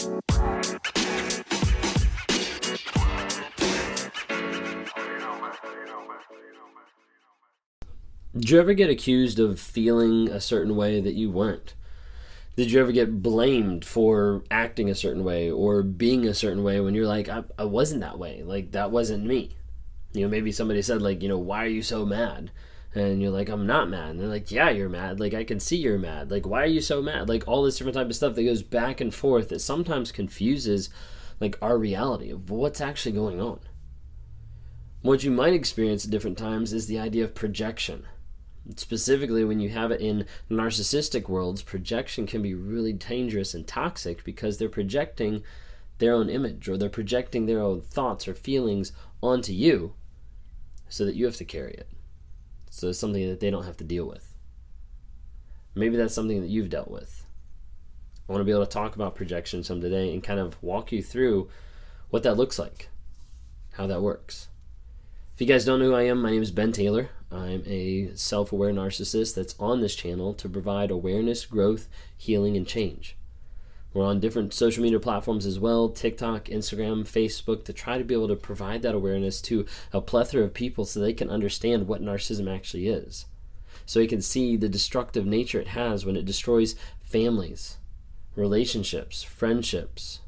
Did you ever get accused of feeling a certain way that you weren't? Did you ever get blamed for acting a certain way or being a certain way when you're like, I, I wasn't that way? Like, that wasn't me. You know, maybe somebody said, like, you know, why are you so mad? And you're like, I'm not mad. And they're like, yeah, you're mad. Like, I can see you're mad. Like, why are you so mad? Like, all this different type of stuff that goes back and forth that sometimes confuses, like, our reality of what's actually going on. What you might experience at different times is the idea of projection Specifically, when you have it in narcissistic worlds, projection can be really dangerous and toxic because they're projecting their own image or they're projecting their own thoughts or feelings onto you so that you have to carry it. So it's something that they don't have to deal with. Maybe that's something that you've dealt with. I want to be able to talk about projection some today and kind of walk you through what that looks like, how that works. If you guys don't know who I am, my name is Ben Taylor. I'm a self aware narcissist that's on this channel to provide awareness, growth, healing, and change. We're on different social media platforms as well TikTok, Instagram, Facebook to try to be able to provide that awareness to a plethora of people so they can understand what narcissism actually is. So they can see the destructive nature it has when it destroys families, relationships, friendships,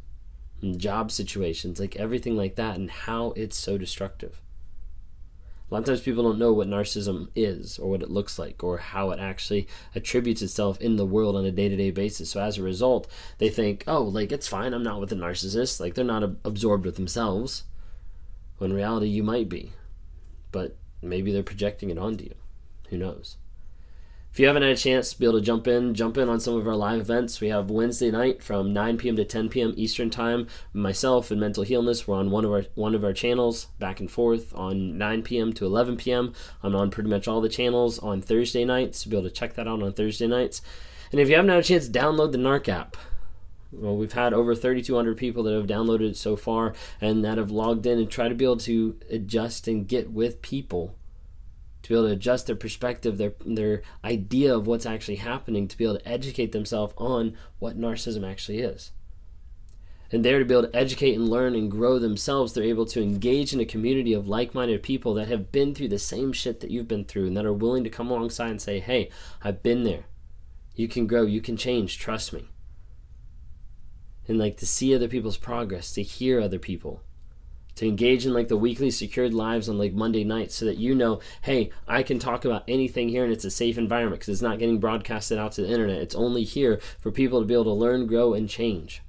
job situations, like everything like that, and how it's so destructive. A lot of times people don't know what narcissism is or what it looks like or how it actually attributes itself in the world on a day to day basis. So as a result, they think, oh, like it's fine, I'm not with a narcissist. Like they're not absorbed with themselves. When reality, you might be. But maybe they're projecting it onto you. Who knows? If you haven't had a chance to be able to jump in, jump in on some of our live events. We have Wednesday night from 9 p.m. to 10 p.m. Eastern Time. Myself and Mental Healness, we're on one of our one of our channels back and forth on 9 p.m. to 11 p.m. I'm on pretty much all the channels on Thursday nights. To be able to check that out on Thursday nights. And if you haven't had a chance, download the NARC app. Well, we've had over 3,200 people that have downloaded it so far and that have logged in and try to be able to adjust and get with people to be able to adjust their perspective, their their idea of what's actually happening, to be able to educate themselves on what narcissism actually is. And there to be able to educate and learn and grow themselves, they're able to engage in a community of like-minded people that have been through the same shit that you've been through and that are willing to come alongside and say, "Hey, I've been there. You can grow, you can change, trust me." And like to see other people's progress, to hear other people to engage in like the weekly secured lives on like Monday nights so that you know, hey, I can talk about anything here and it's a safe environment because it's not getting broadcasted out to the internet. It's only here for people to be able to learn, grow, and change.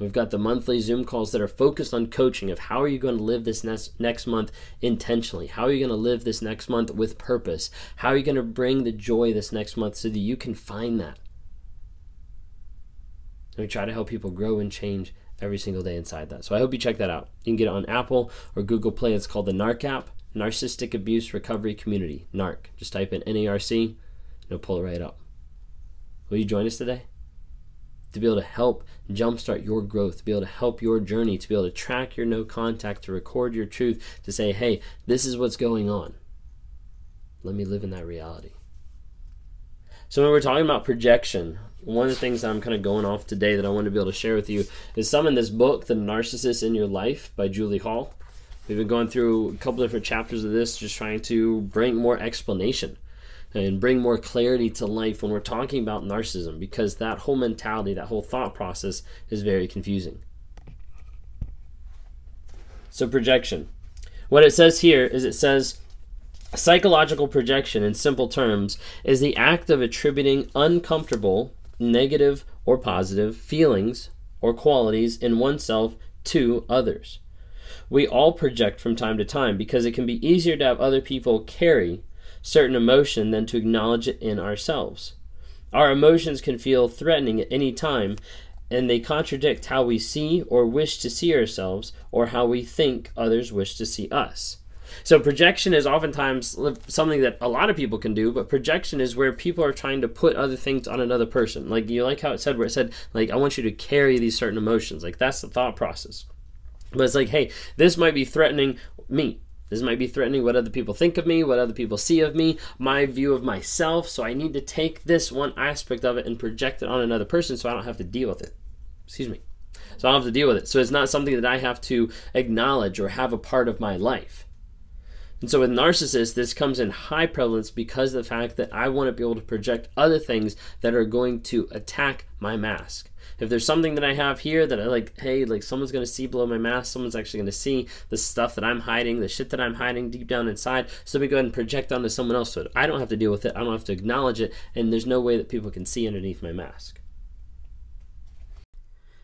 We've got the monthly Zoom calls that are focused on coaching of how are you going to live this next next month intentionally? How are you going to live this next month with purpose? How are you going to bring the joy this next month so that you can find that? And we try to help people grow and change every single day inside that. So I hope you check that out. You can get it on Apple or Google Play. It's called the NARC app, Narcissistic Abuse Recovery Community. NARC. Just type in NARC, and it'll pull it right up. Will you join us today? To be able to help jumpstart your growth, to be able to help your journey, to be able to track your no contact, to record your truth, to say, hey, this is what's going on. Let me live in that reality. So when we're talking about projection, one of the things that I'm kind of going off today that I want to be able to share with you is some in this book, The Narcissist in Your Life by Julie Hall. We've been going through a couple different chapters of this, just trying to bring more explanation and bring more clarity to life when we're talking about narcissism because that whole mentality, that whole thought process is very confusing. So, projection. What it says here is it says Psychological projection, in simple terms, is the act of attributing uncomfortable, negative, or positive feelings or qualities in oneself to others. We all project from time to time because it can be easier to have other people carry certain emotion than to acknowledge it in ourselves. Our emotions can feel threatening at any time, and they contradict how we see or wish to see ourselves or how we think others wish to see us. So projection is oftentimes something that a lot of people can do, but projection is where people are trying to put other things on another person. Like you like how it said where it said like I want you to carry these certain emotions. Like that's the thought process. But it's like, hey, this might be threatening me. This might be threatening what other people think of me, what other people see of me, my view of myself. So I need to take this one aspect of it and project it on another person so I don't have to deal with it. Excuse me. So I don't have to deal with it. So it's not something that I have to acknowledge or have a part of my life. And so with narcissists, this comes in high prevalence because of the fact that I want to be able to project other things that are going to attack my mask. If there's something that I have here that I like, hey, like someone's going to see below my mask, someone's actually going to see the stuff that I'm hiding, the shit that I'm hiding deep down inside. So let me go ahead and project onto someone else so I don't have to deal with it. I don't have to acknowledge it. And there's no way that people can see underneath my mask.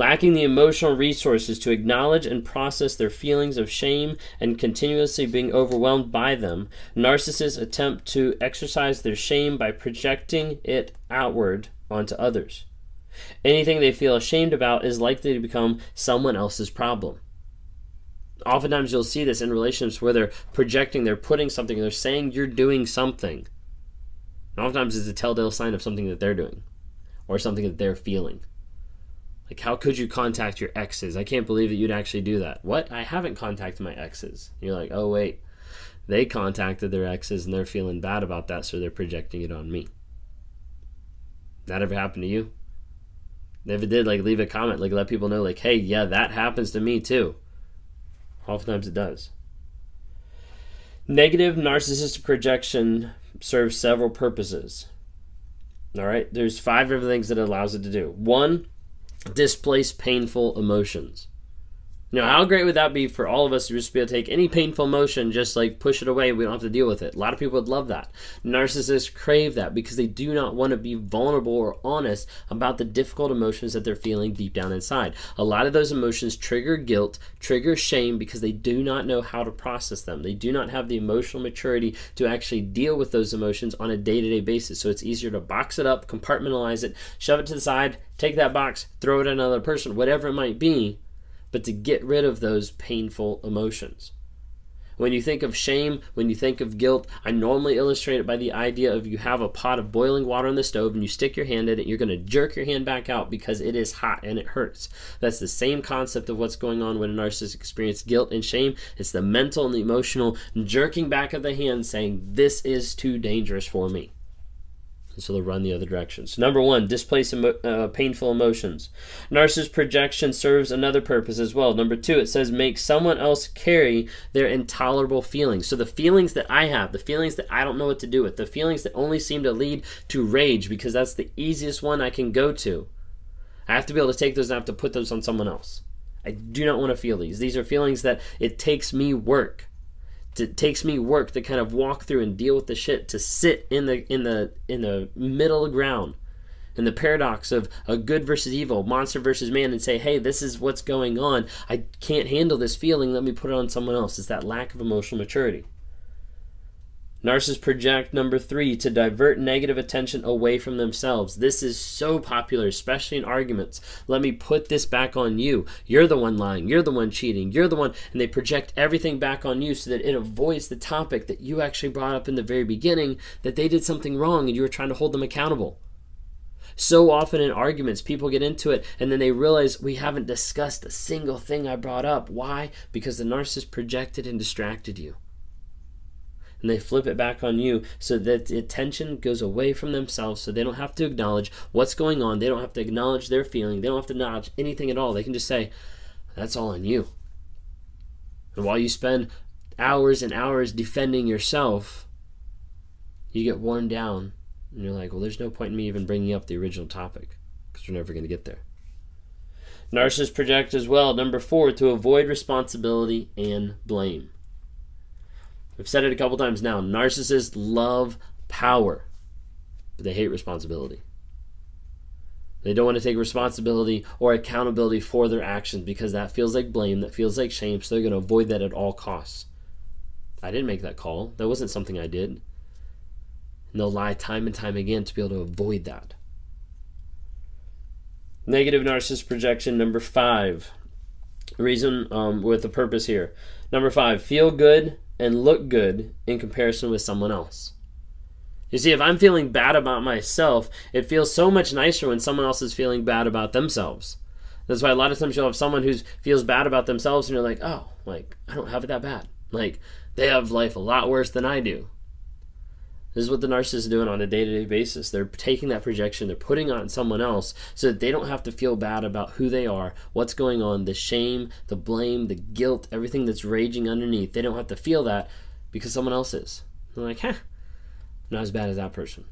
Lacking the emotional resources to acknowledge and process their feelings of shame and continuously being overwhelmed by them, narcissists attempt to exercise their shame by projecting it outward onto others. Anything they feel ashamed about is likely to become someone else's problem. Oftentimes, you'll see this in relationships where they're projecting, they're putting something, they're saying you're doing something. And oftentimes, it's a telltale sign of something that they're doing or something that they're feeling. Like, how could you contact your exes? I can't believe that you'd actually do that. What? I haven't contacted my exes. You're like, oh, wait. They contacted their exes and they're feeling bad about that, so they're projecting it on me. That ever happened to you? If it did, like, leave a comment. Like, let people know, like, hey, yeah, that happens to me too. Oftentimes it does. Negative narcissistic projection serves several purposes. All right, there's five different things that it allows it to do. One, displace painful emotions. Now, how great would that be for all of us to just be able to take any painful emotion, just like push it away, we don't have to deal with it? A lot of people would love that. Narcissists crave that because they do not want to be vulnerable or honest about the difficult emotions that they're feeling deep down inside. A lot of those emotions trigger guilt, trigger shame because they do not know how to process them. They do not have the emotional maturity to actually deal with those emotions on a day to day basis. So it's easier to box it up, compartmentalize it, shove it to the side, take that box, throw it at another person, whatever it might be but to get rid of those painful emotions. When you think of shame, when you think of guilt, I normally illustrate it by the idea of you have a pot of boiling water on the stove and you stick your hand in it, you're going to jerk your hand back out because it is hot and it hurts. That's the same concept of what's going on when a narcissist experiences guilt and shame. It's the mental and the emotional jerking back of the hand saying, This is too dangerous for me and so they'll run the other direction. So, number one, displace emo- uh, painful emotions. Narcissist projection serves another purpose as well. Number two, it says make someone else carry their intolerable feelings. So, the feelings that I have, the feelings that I don't know what to do with, the feelings that only seem to lead to rage because that's the easiest one I can go to. I have to be able to take those and I have to put those on someone else. I do not want to feel these. These are feelings that it takes me work it takes me work to kind of walk through and deal with the shit to sit in the in the in the middle ground in the paradox of a good versus evil monster versus man and say hey this is what's going on. I can't handle this feeling. Let me put it on someone else. It's that lack of emotional maturity Narcissists project number three to divert negative attention away from themselves. This is so popular, especially in arguments. Let me put this back on you. You're the one lying. You're the one cheating. You're the one. And they project everything back on you so that it avoids the topic that you actually brought up in the very beginning that they did something wrong and you were trying to hold them accountable. So often in arguments, people get into it and then they realize we haven't discussed a single thing I brought up. Why? Because the narcissist projected and distracted you and they flip it back on you so that the attention goes away from themselves so they don't have to acknowledge what's going on. They don't have to acknowledge their feeling. They don't have to acknowledge anything at all. They can just say, that's all on you. And while you spend hours and hours defending yourself, you get worn down and you're like, well, there's no point in me even bringing up the original topic because we're never going to get there. Narcissists project as well, number four, to avoid responsibility and blame. I've said it a couple times now. Narcissists love power, but they hate responsibility. They don't want to take responsibility or accountability for their actions because that feels like blame, that feels like shame, so they're going to avoid that at all costs. I didn't make that call. That wasn't something I did. And they'll lie time and time again to be able to avoid that. Negative narcissist projection number five. Reason um, with a purpose here. Number five, feel good and look good in comparison with someone else. You see, if I'm feeling bad about myself, it feels so much nicer when someone else is feeling bad about themselves. That's why a lot of times you'll have someone who feels bad about themselves and you're like, oh, like, I don't have it that bad. Like, they have life a lot worse than I do. This is what the narcissist is doing on a day to day basis. They're taking that projection, they're putting on someone else so that they don't have to feel bad about who they are, what's going on, the shame, the blame, the guilt, everything that's raging underneath. They don't have to feel that because someone else is. They're like, huh, not as bad as that person.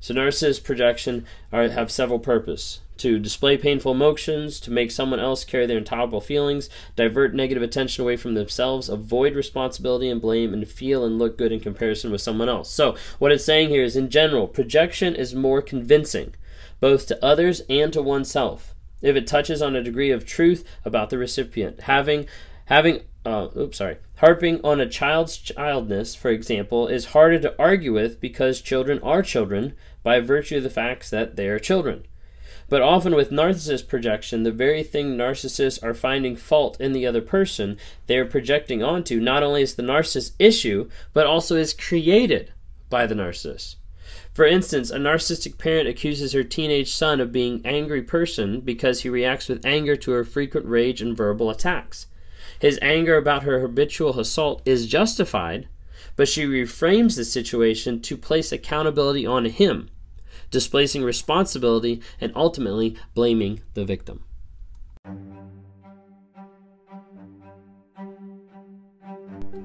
So narcissist projection are, have several purpose to display painful emotions, to make someone else carry their intolerable feelings, divert negative attention away from themselves, avoid responsibility and blame, and feel and look good in comparison with someone else. So what it's saying here is in general, projection is more convincing, both to others and to oneself, if it touches on a degree of truth about the recipient. Having having uh, oops, sorry. Harping on a child's childness, for example, is harder to argue with because children are children by virtue of the facts that they are children. But often with narcissist projection, the very thing narcissists are finding fault in the other person, they are projecting onto not only is the narcissist issue, but also is created by the narcissist. For instance, a narcissistic parent accuses her teenage son of being angry person because he reacts with anger to her frequent rage and verbal attacks. His anger about her habitual assault is justified, but she reframes the situation to place accountability on him, displacing responsibility and ultimately blaming the victim.